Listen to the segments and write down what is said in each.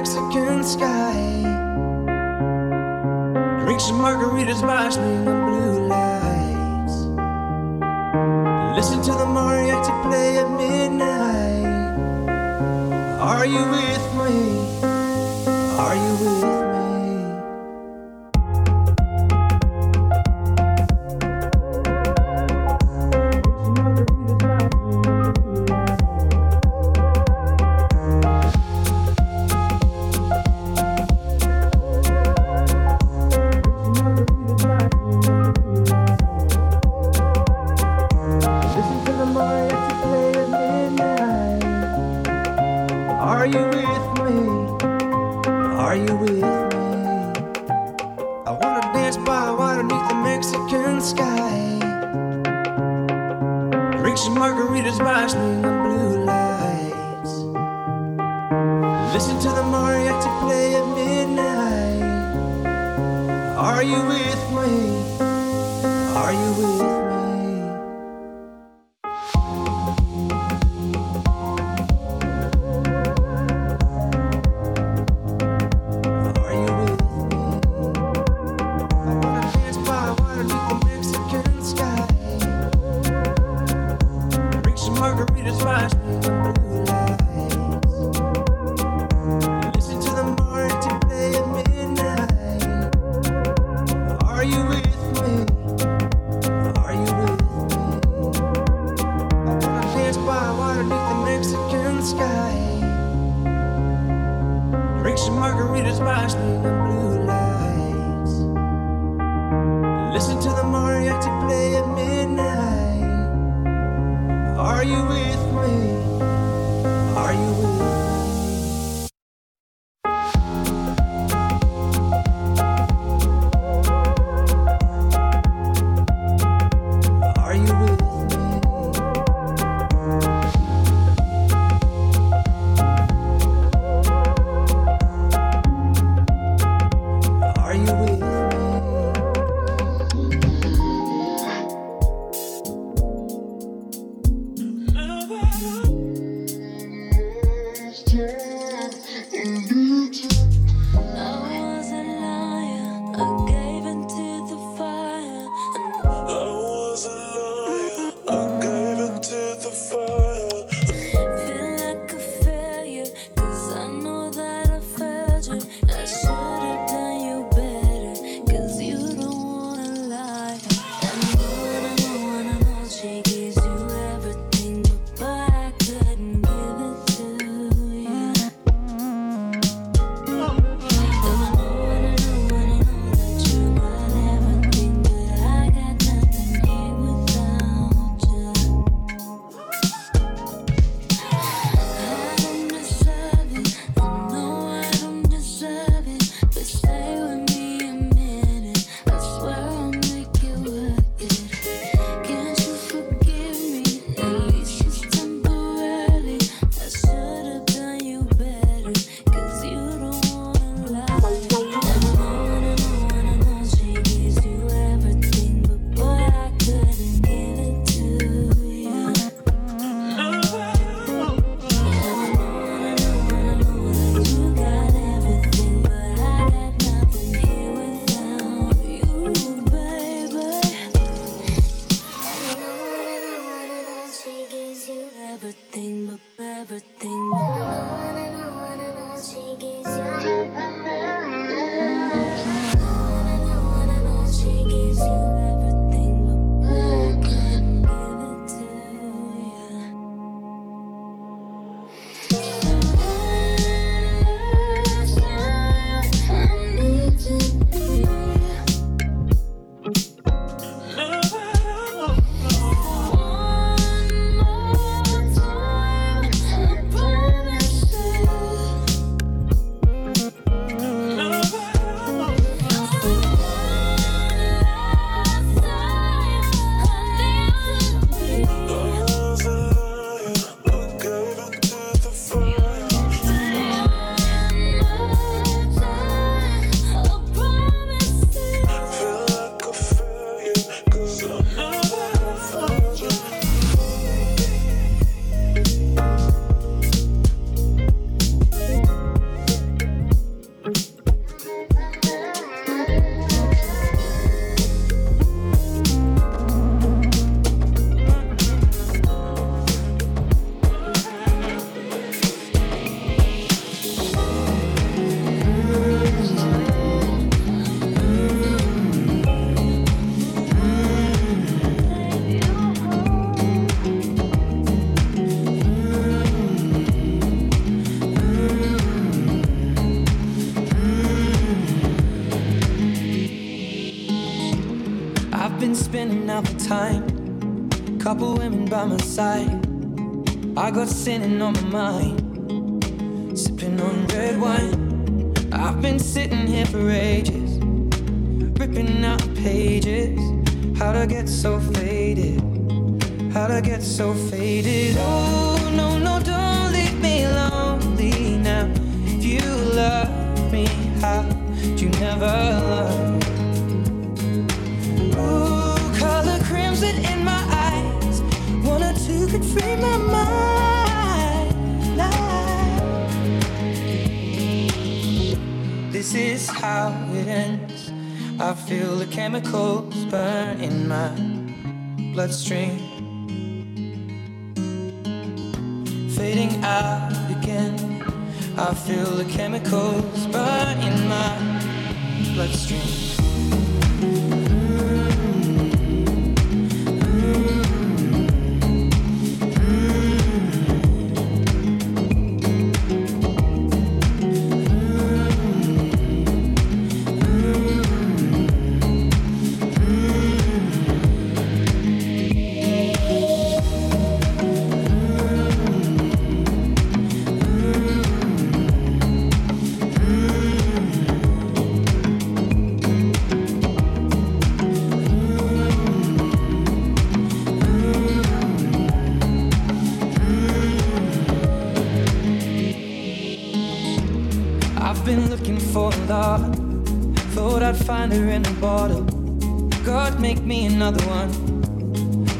Mexican sky. Drink some margaritas by the blue lights. Listen to the mariachi play at midnight. Are you with me? Are you with me? Side. I got sinning on my mind. Sipping on red wine. I've been sitting here for ages. Ripping out pages. How'd I get so faded? How'd I get so faded? Oh, no, no, don't leave me lonely now. If you love me, how'd you never love? This is how it ends. I feel the chemicals burn in my bloodstream. Fading out again. I feel the chemicals burn in my bloodstream. Find her in a bottle. God, make me another one.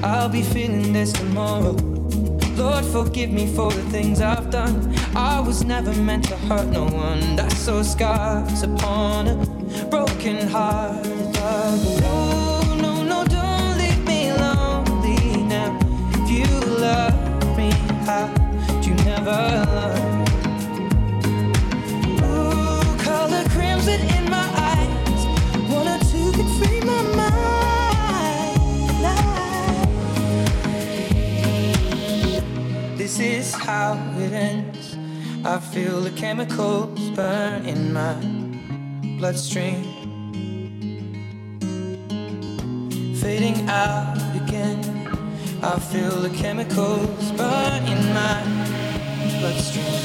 I'll be feeling this tomorrow. Lord, forgive me for the things I've done. I was never meant to hurt no one. That's so scars upon a broken heart. No, no, no, don't leave me lonely now. If you love me, how'd you never This is how it ends. I feel the chemicals burn in my bloodstream. Fading out again. I feel the chemicals burn in my bloodstream.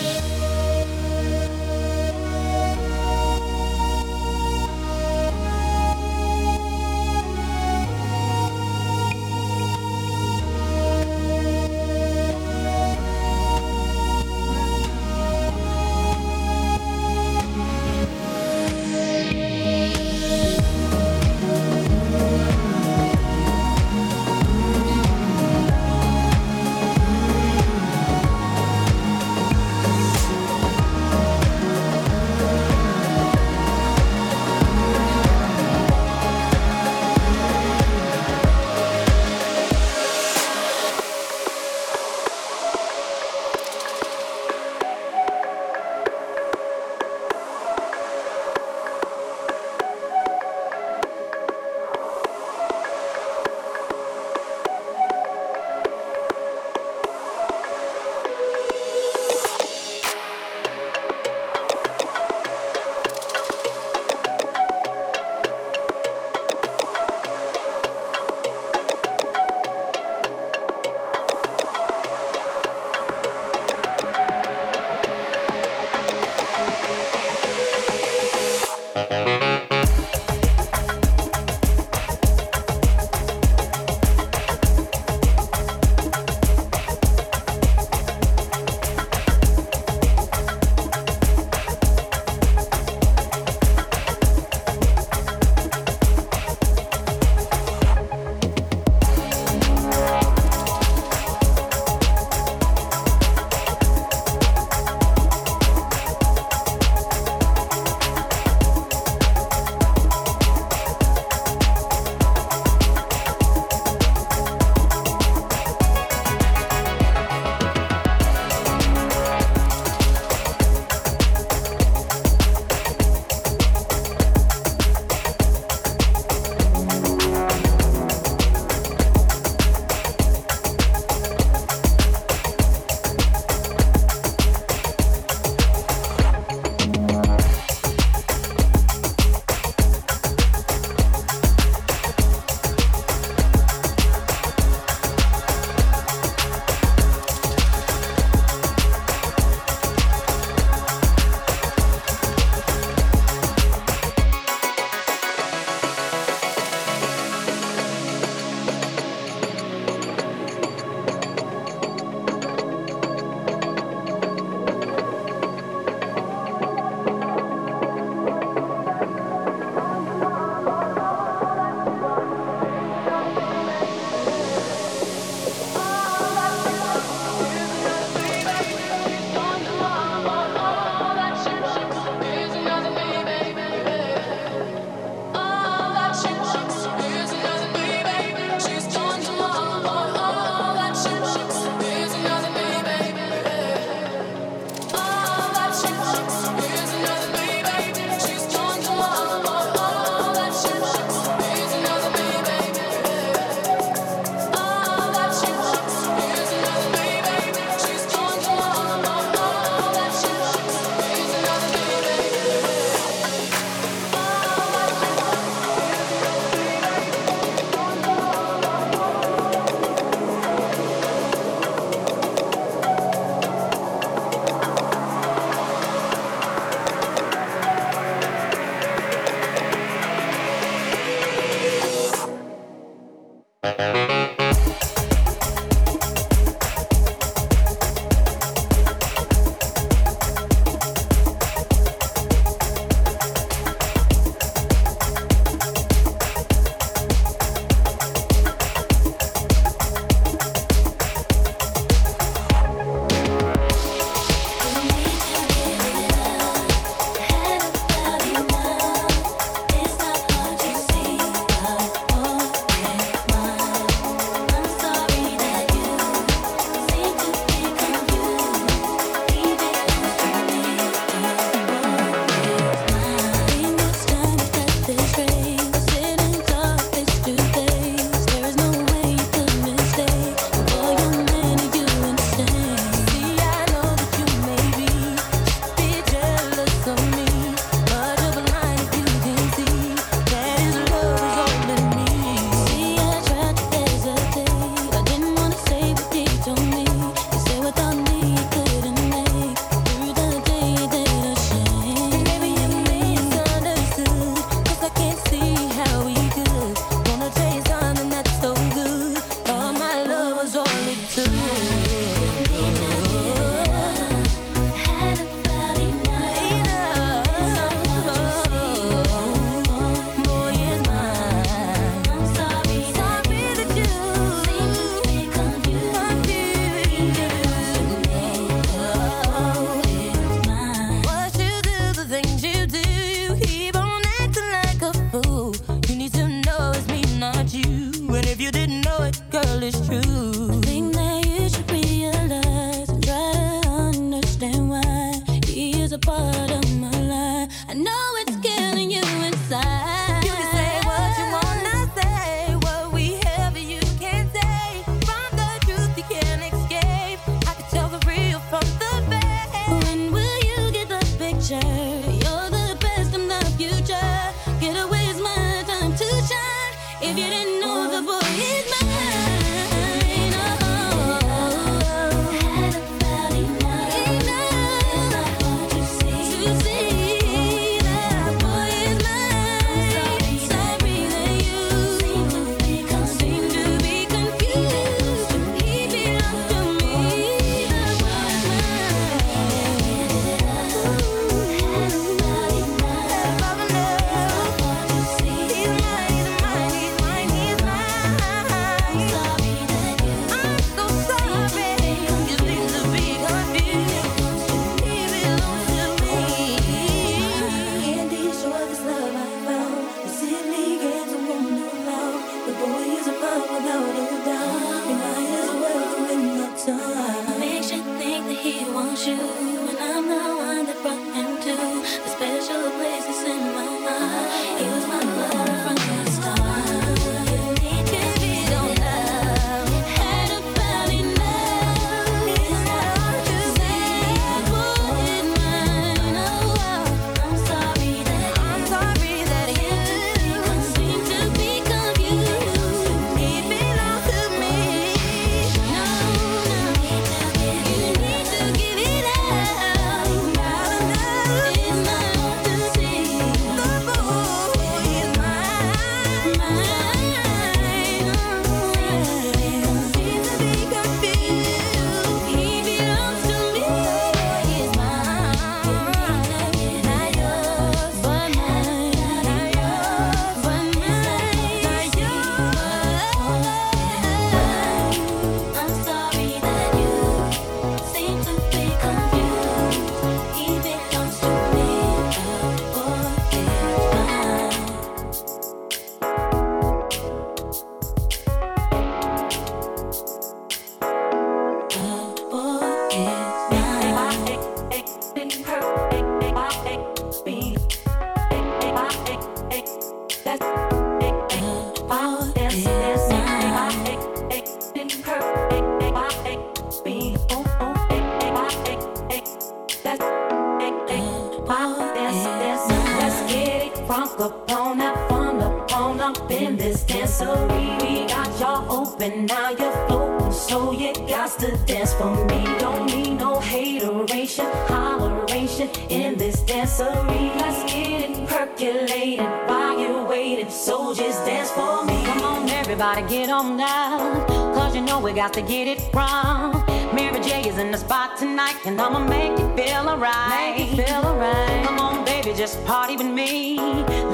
and now you're floating, so you got to dance for me. Don't need no hateration, holleration in this dancery. Let's get it percolating while you're waiting, so just dance for me. Come on, everybody, get on now, cause you know we got to get it wrong. Mary J is in the spot tonight, and I'ma make you feel alright. Make you feel alright. Come on, baby, just party with me.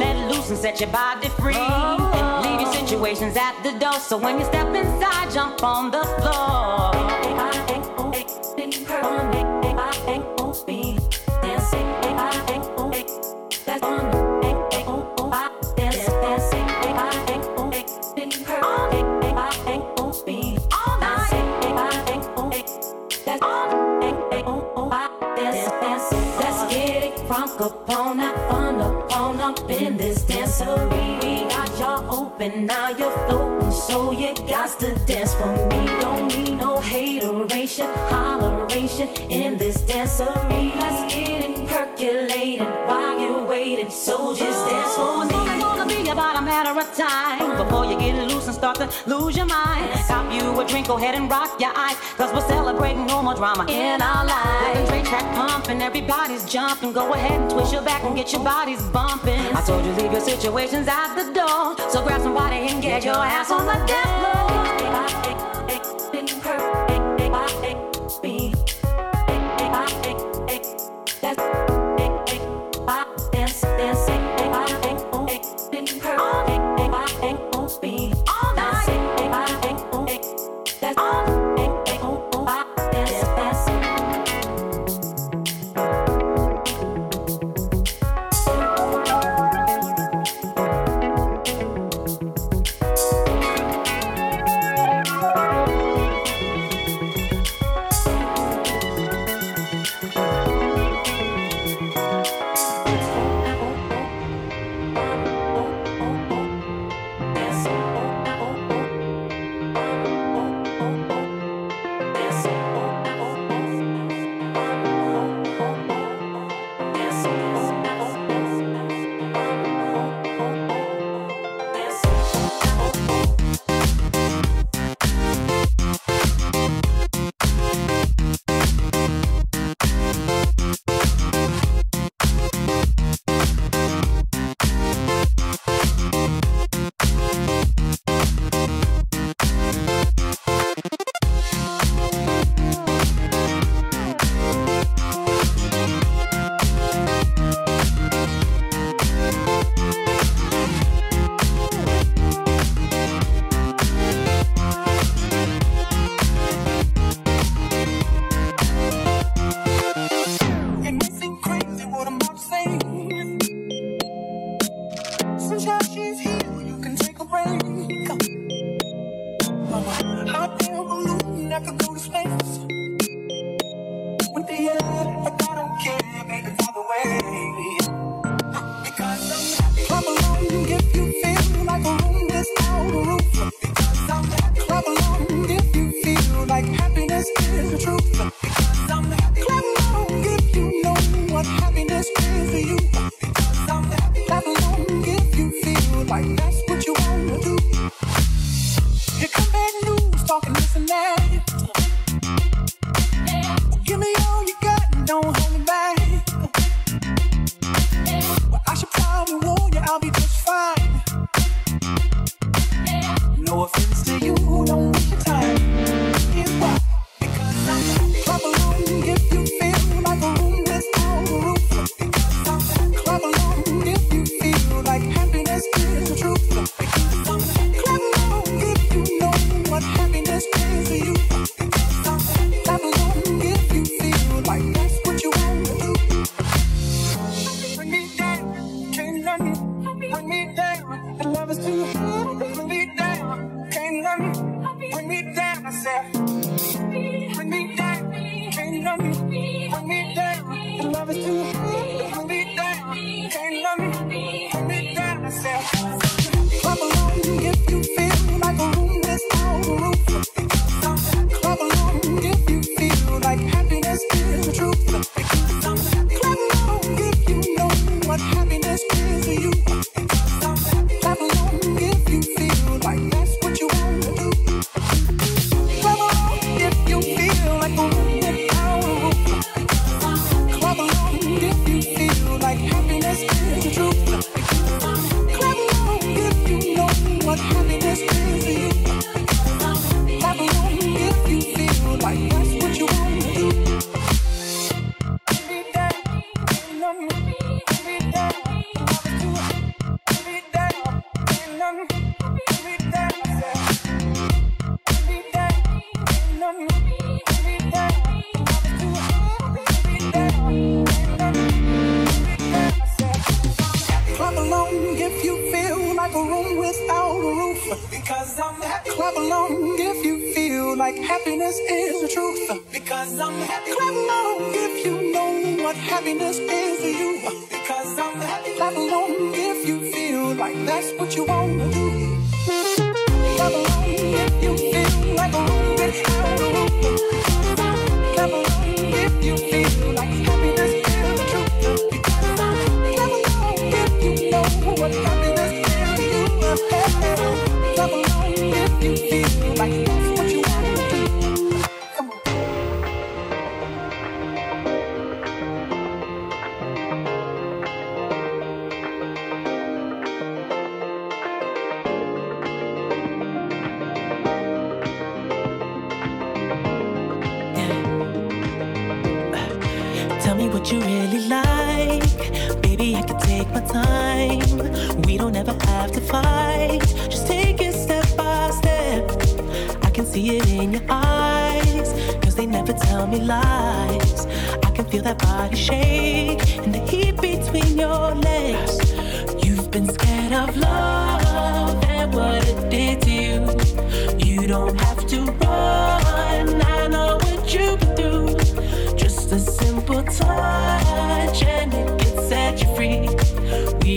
Let loose and set your body free. Oh. Leave your situations at the door, so when you step inside, jump on the floor. Let's get it crunk up on that fun up on up in this dancery. Open, now you're floating, so you got to dance for me. Don't need no hateration, holleration in this dancery. Let's get it percolated while you're waiting, so just dance for me matter of time before you get loose and start to lose your mind. Stop you a drink, go ahead and rock your eyes. Cause we're celebrating no more drama in our lives. With the track pumping, everybody's jumping. Go ahead and twist your back and get your bodies bumping. I told you leave your situations at the door. So grab somebody and get your ass on the dance floor.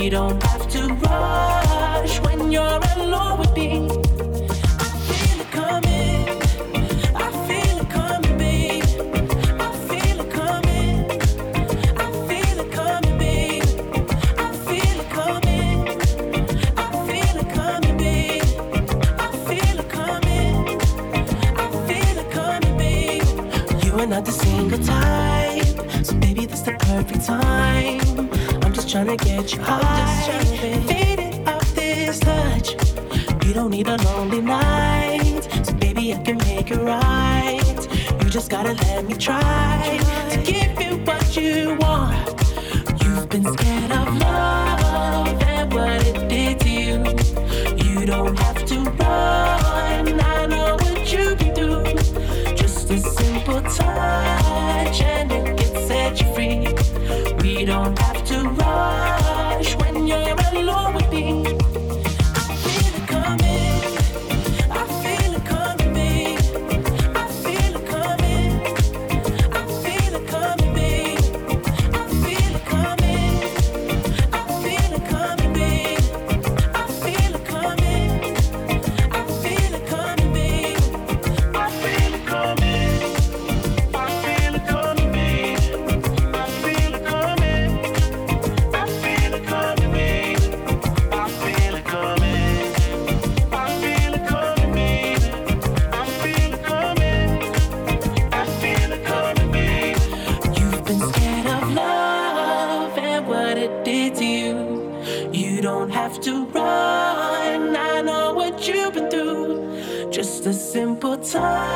We don't have to rush when you're alone with me. I feel it coming. I feel it coming. I feel it coming. I feel it coming. I feel it coming. I feel it coming. I feel it coming. I feel it coming. You are not the single type, so baby, this the perfect time trying to get you high. I'm just trying to off this touch. You don't need a lonely night, so baby I can make it right. You just gotta let me try to give you what you want. You've been scared of love and what it did to you. You don't have to run. I know what you can do. Just a simple touch and it can set you free. We don't.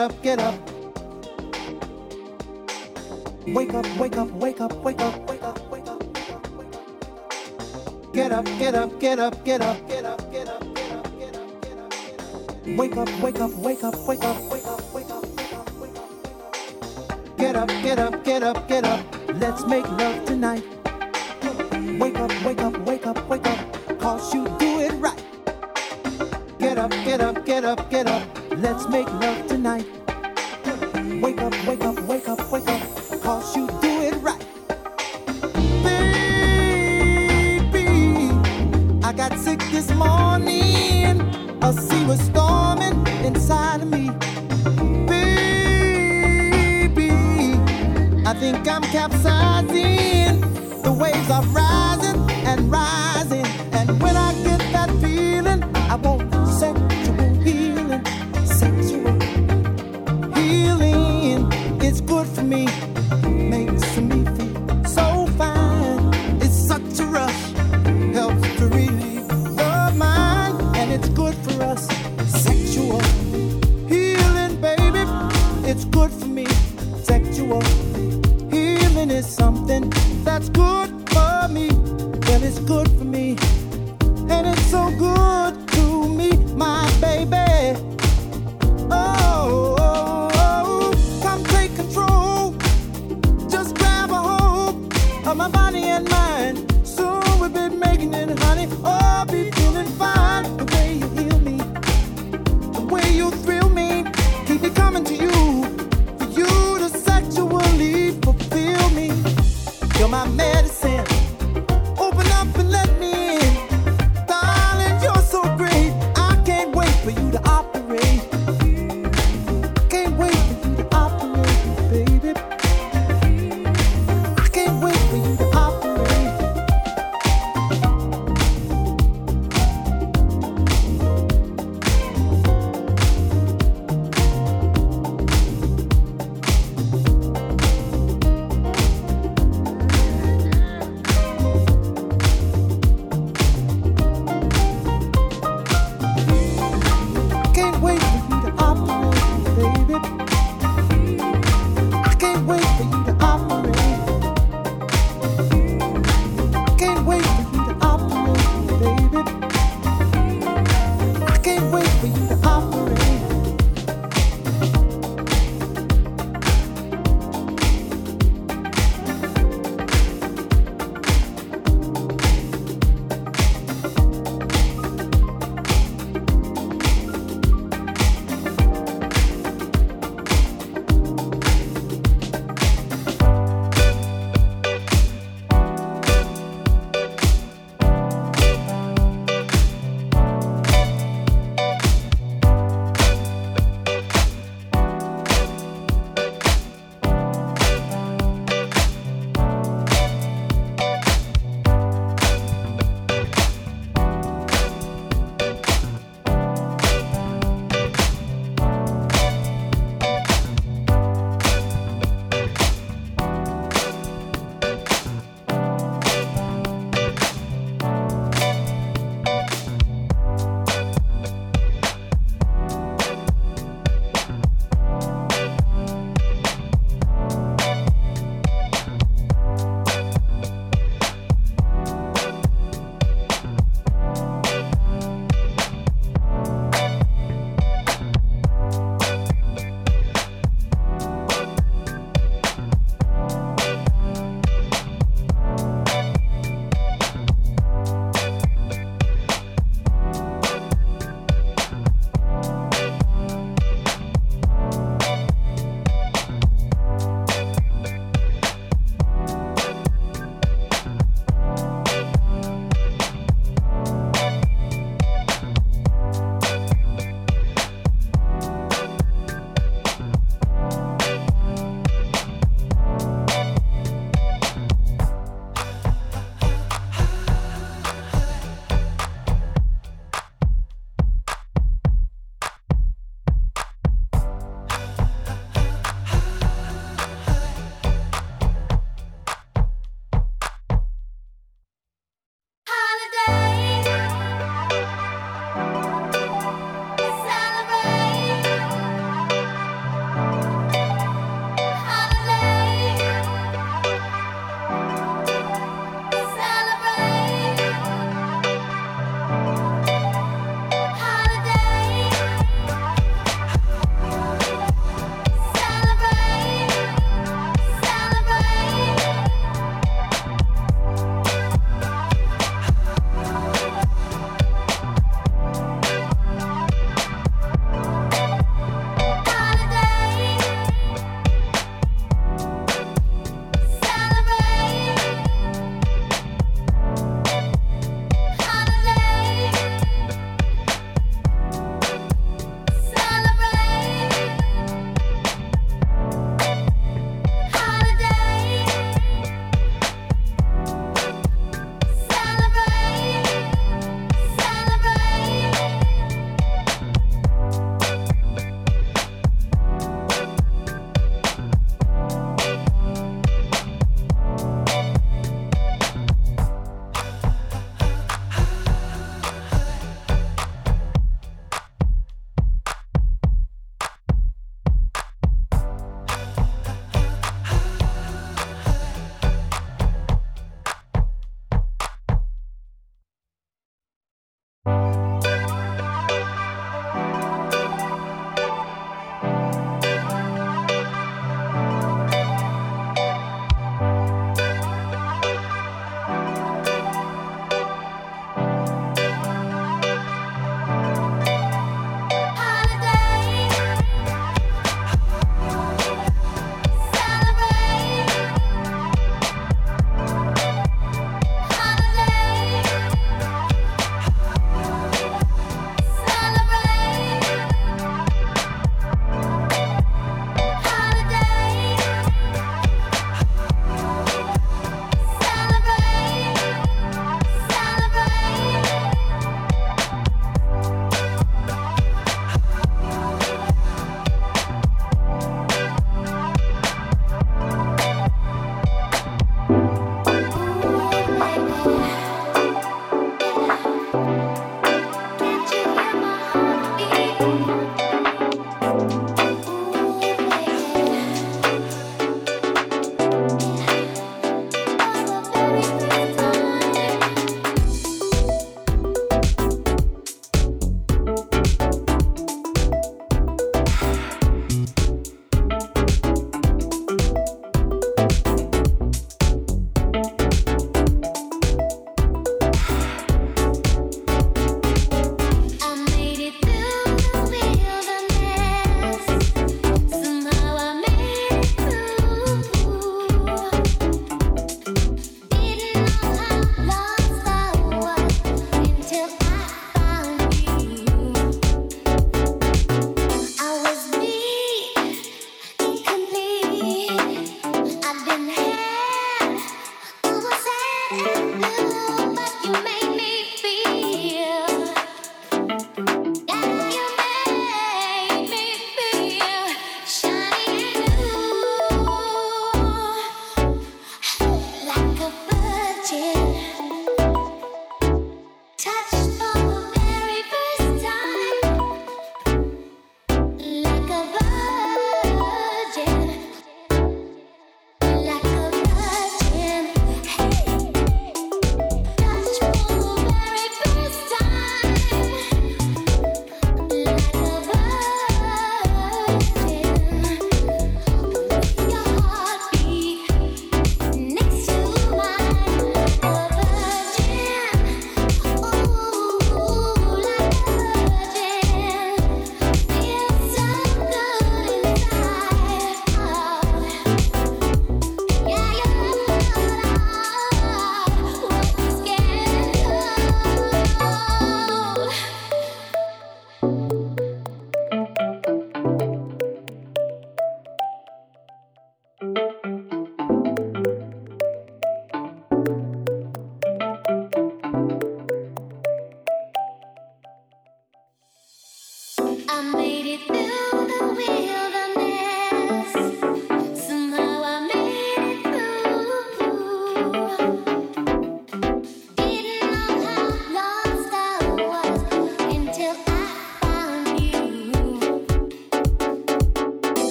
up, get up. Wake up, wake up, wake up, wake up, wake up, wake up. Get up, get up, get up, get up, get up, get up, get up, get up, get up. Wake up, wake up, wake up, wake up.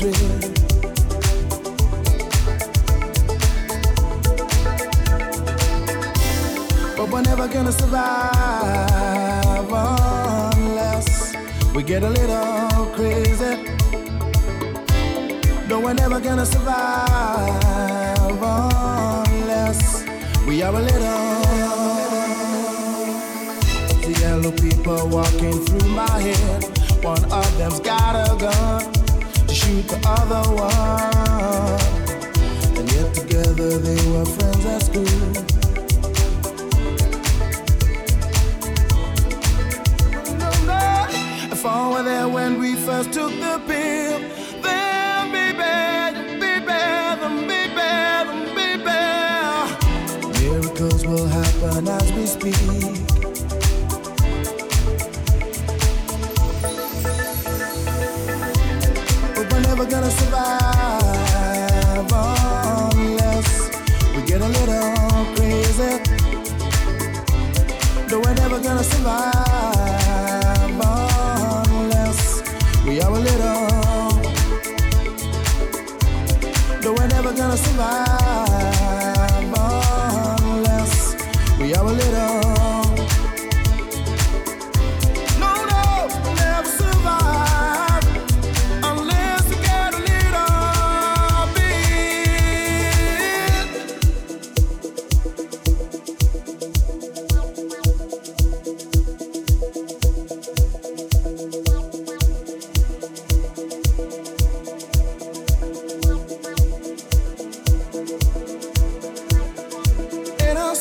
But we're never gonna survive unless we get a little crazy. No, we're never gonna survive unless we are a little. The yellow people walking through my head. One of them's got a gun to shoot the other one. And yet together they were friends at school. No, no. If I were there when we first took the pill, then be better, be better, be better, be better. Miracles will happen as we speak.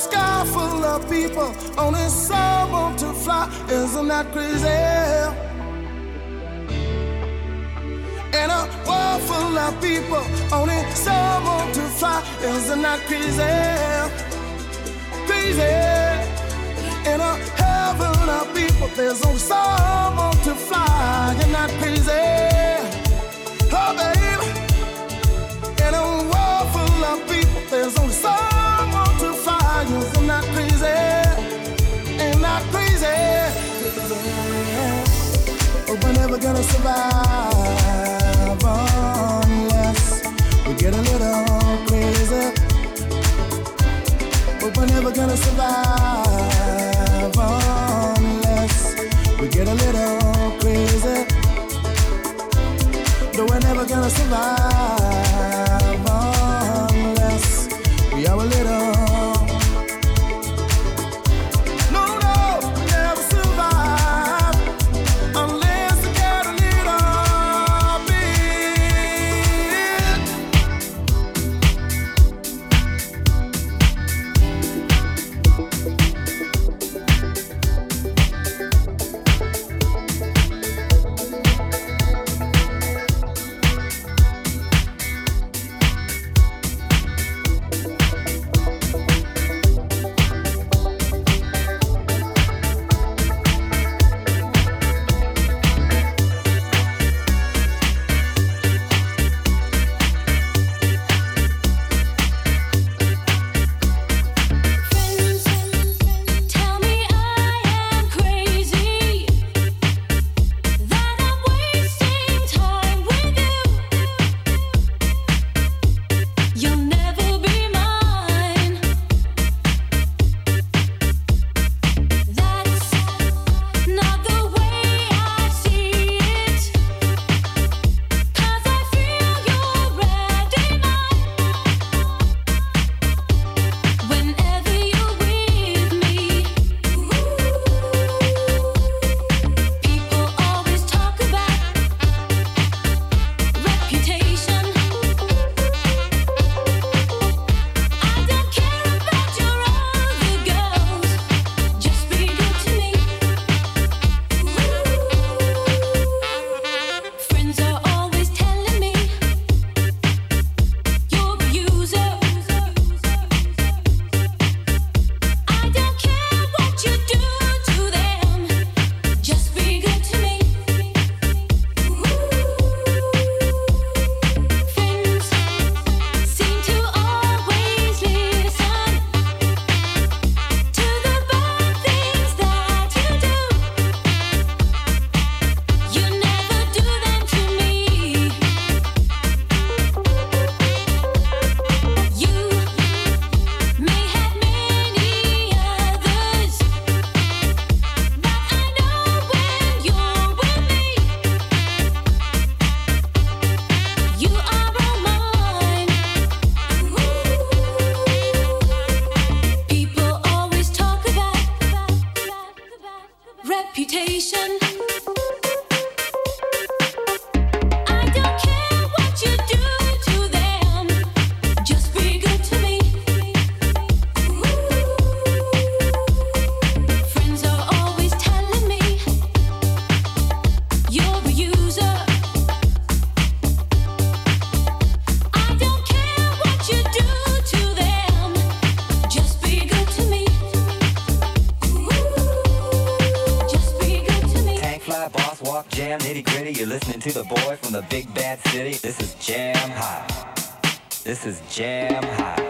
sky full of people, only some want to fly. Isn't that crazy? In a world full of people, only some want to fly. Isn't that crazy? Crazy. In a heaven of people, there's only some want to fly. Isn't that crazy? Oh, baby. In a world full of people, there's only some not crazy. Ain't not crazy. we're never gonna survive unless we get a little crazy. But we're never gonna survive unless we get a little crazy. We're never gonna survive. The big bad city. This is Jam Hot. This is Jam Hot.